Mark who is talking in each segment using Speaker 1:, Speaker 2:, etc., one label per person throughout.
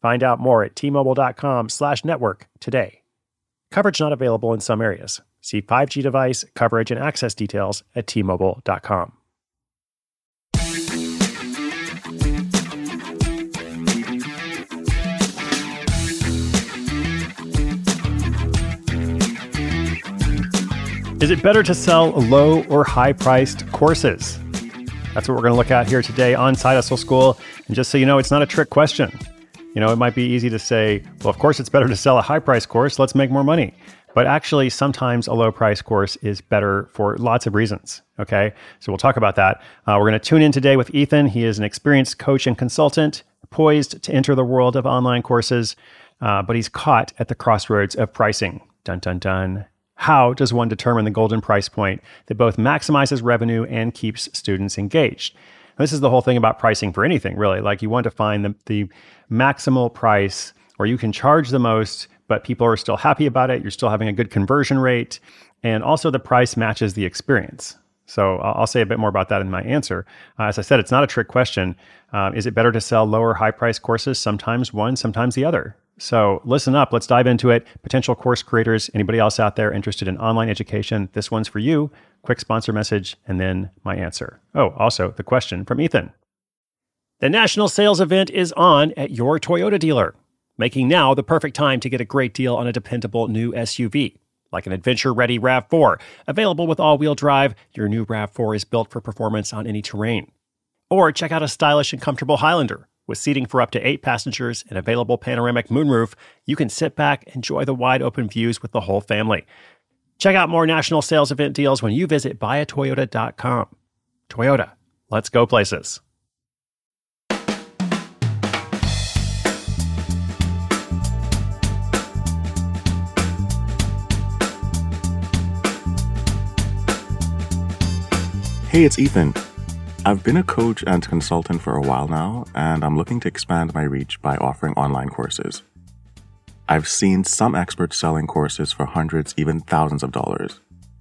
Speaker 1: Find out more at tmobile.com slash network today. Coverage not available in some areas. See 5G device coverage and access details at tmobile.com. Is it better to sell low or high priced courses? That's what we're going to look at here today on Side Hustle School. And just so you know, it's not a trick question. You know, it might be easy to say, well, of course, it's better to sell a high price course. Let's make more money. But actually, sometimes a low price course is better for lots of reasons. Okay. So we'll talk about that. Uh, we're going to tune in today with Ethan. He is an experienced coach and consultant, poised to enter the world of online courses, uh, but he's caught at the crossroads of pricing. Dun, dun, dun. How does one determine the golden price point that both maximizes revenue and keeps students engaged? This is the whole thing about pricing for anything, really. Like you want to find the, the maximal price where you can charge the most, but people are still happy about it. You're still having a good conversion rate. And also, the price matches the experience. So I'll say a bit more about that in my answer. Uh, as I said, it's not a trick question. Uh, is it better to sell lower high price courses? Sometimes one, sometimes the other. So listen up, let's dive into it. Potential course creators, anybody else out there interested in online education, this one's for you. Quick sponsor message, and then my answer. Oh, also the question from Ethan. The national sales event is on at your Toyota dealer, making now the perfect time to get a great deal on a dependable new SUV. Like an adventure ready RAV4, available with all wheel drive, your new RAV4 is built for performance on any terrain. Or check out a stylish and comfortable Highlander with seating for up to eight passengers and available panoramic moonroof, you can sit back, enjoy the wide open views with the whole family. Check out more national sales event deals when you visit buyatoyota.com. Toyota, let's go places.
Speaker 2: Hey, it's Ethan. I've been a coach and consultant for a while now, and I'm looking to expand my reach by offering online courses. I've seen some experts selling courses for hundreds, even thousands of dollars,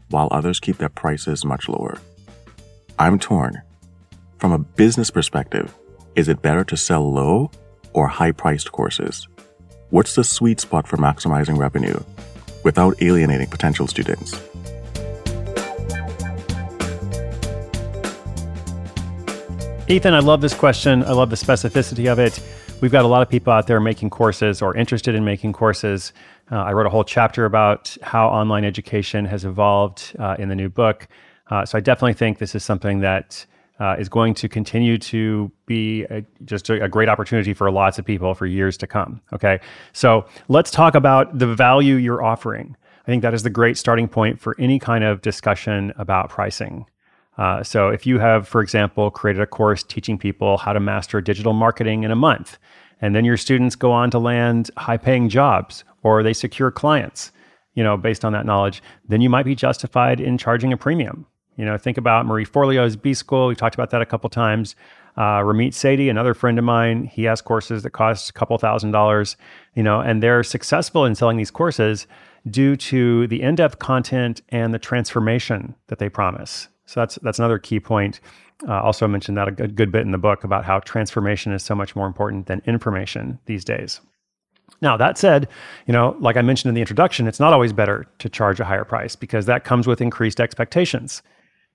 Speaker 2: while others keep their prices much lower. I'm torn. From a business perspective, is it better to sell low or high priced courses? What's the sweet spot for maximizing revenue without alienating potential students?
Speaker 1: Ethan, I love this question. I love the specificity of it. We've got a lot of people out there making courses or interested in making courses. Uh, I wrote a whole chapter about how online education has evolved uh, in the new book. Uh, so I definitely think this is something that uh, is going to continue to be a, just a, a, great opportunity for lots of people for years to come. Okay. So let's talk about the value you're offering. I think that is the great starting point for any kind of discussion about pricing. Uh, so, if you have, for example, created a course teaching people how to master digital marketing in a month, and then your students go on to land high paying jobs or they secure clients, you know, based on that knowledge, then you might be justified in charging a premium. You know, think about Marie Forleo's B School. We've talked about that a couple times. Uh, Ramit Sethi, another friend of mine, he has courses that cost a couple thousand dollars, you know, and they're successful in selling these courses due to the in depth content and the transformation that they promise. So that's that's another key point. Uh, also mentioned that a good, good bit in the book about how transformation is so much more important than information these days. Now, that said, you know, like I mentioned in the introduction, it's not always better to charge a higher price because that comes with increased expectations.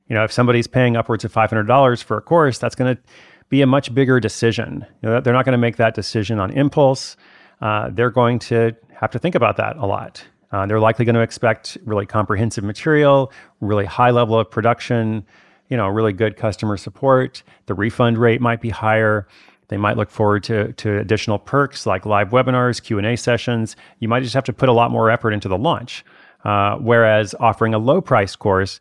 Speaker 1: You know, if somebody's paying upwards of $500 for a course, that's going to be a much bigger decision. You know, they're not going to make that decision on impulse. Uh, they're going to have to think about that a lot. Uh, they're likely going to expect really comprehensive material, really high level of production, you know, really good customer support. The refund rate might be higher. They might look forward to, to additional perks like live webinars, Q&A sessions. You might just have to put a lot more effort into the launch. Uh, whereas offering a low price course,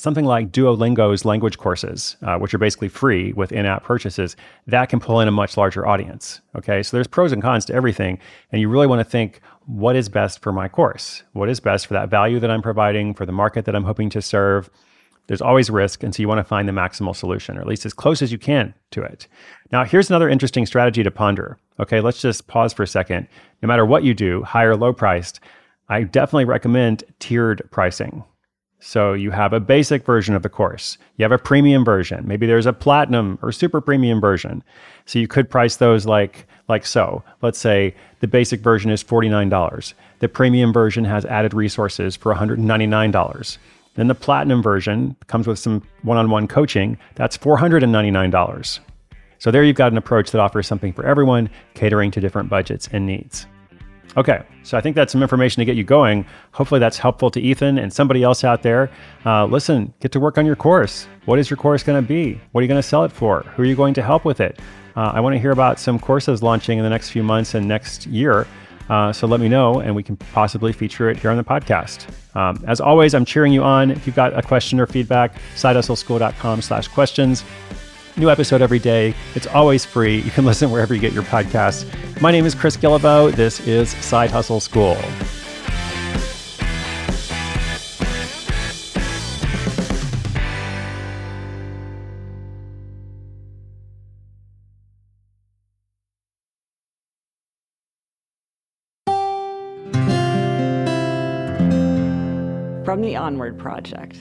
Speaker 1: something like Duolingo's language courses, uh, which are basically free with in app purchases, that can pull in a much larger audience. Okay, so there's pros and cons to everything. And you really want to think what is best for my course? What is best for that value that I'm providing, for the market that I'm hoping to serve? There's always risk. And so you want to find the maximal solution, or at least as close as you can to it. Now, here's another interesting strategy to ponder. Okay, let's just pause for a second. No matter what you do, high or low priced, I definitely recommend tiered pricing. So you have a basic version of the course. You have a premium version. Maybe there's a platinum or super premium version. So you could price those like like so. Let's say the basic version is $49. The premium version has added resources for $199. Then the platinum version comes with some one-on-one coaching. That's $499. So there you've got an approach that offers something for everyone, catering to different budgets and needs. Okay, so I think that's some information to get you going. Hopefully, that's helpful to Ethan and somebody else out there. Uh, listen, get to work on your course. What is your course going to be? What are you going to sell it for? Who are you going to help with it? Uh, I want to hear about some courses launching in the next few months and next year. Uh, so let me know, and we can possibly feature it here on the podcast. Um, as always, I'm cheering you on. If you've got a question or feedback, sidehustleschool.com slash questions. New episode every day. It's always free. You can listen wherever you get your podcasts. My name is Chris Guillebeau. This is Side Hustle School.
Speaker 3: From the Onward Project.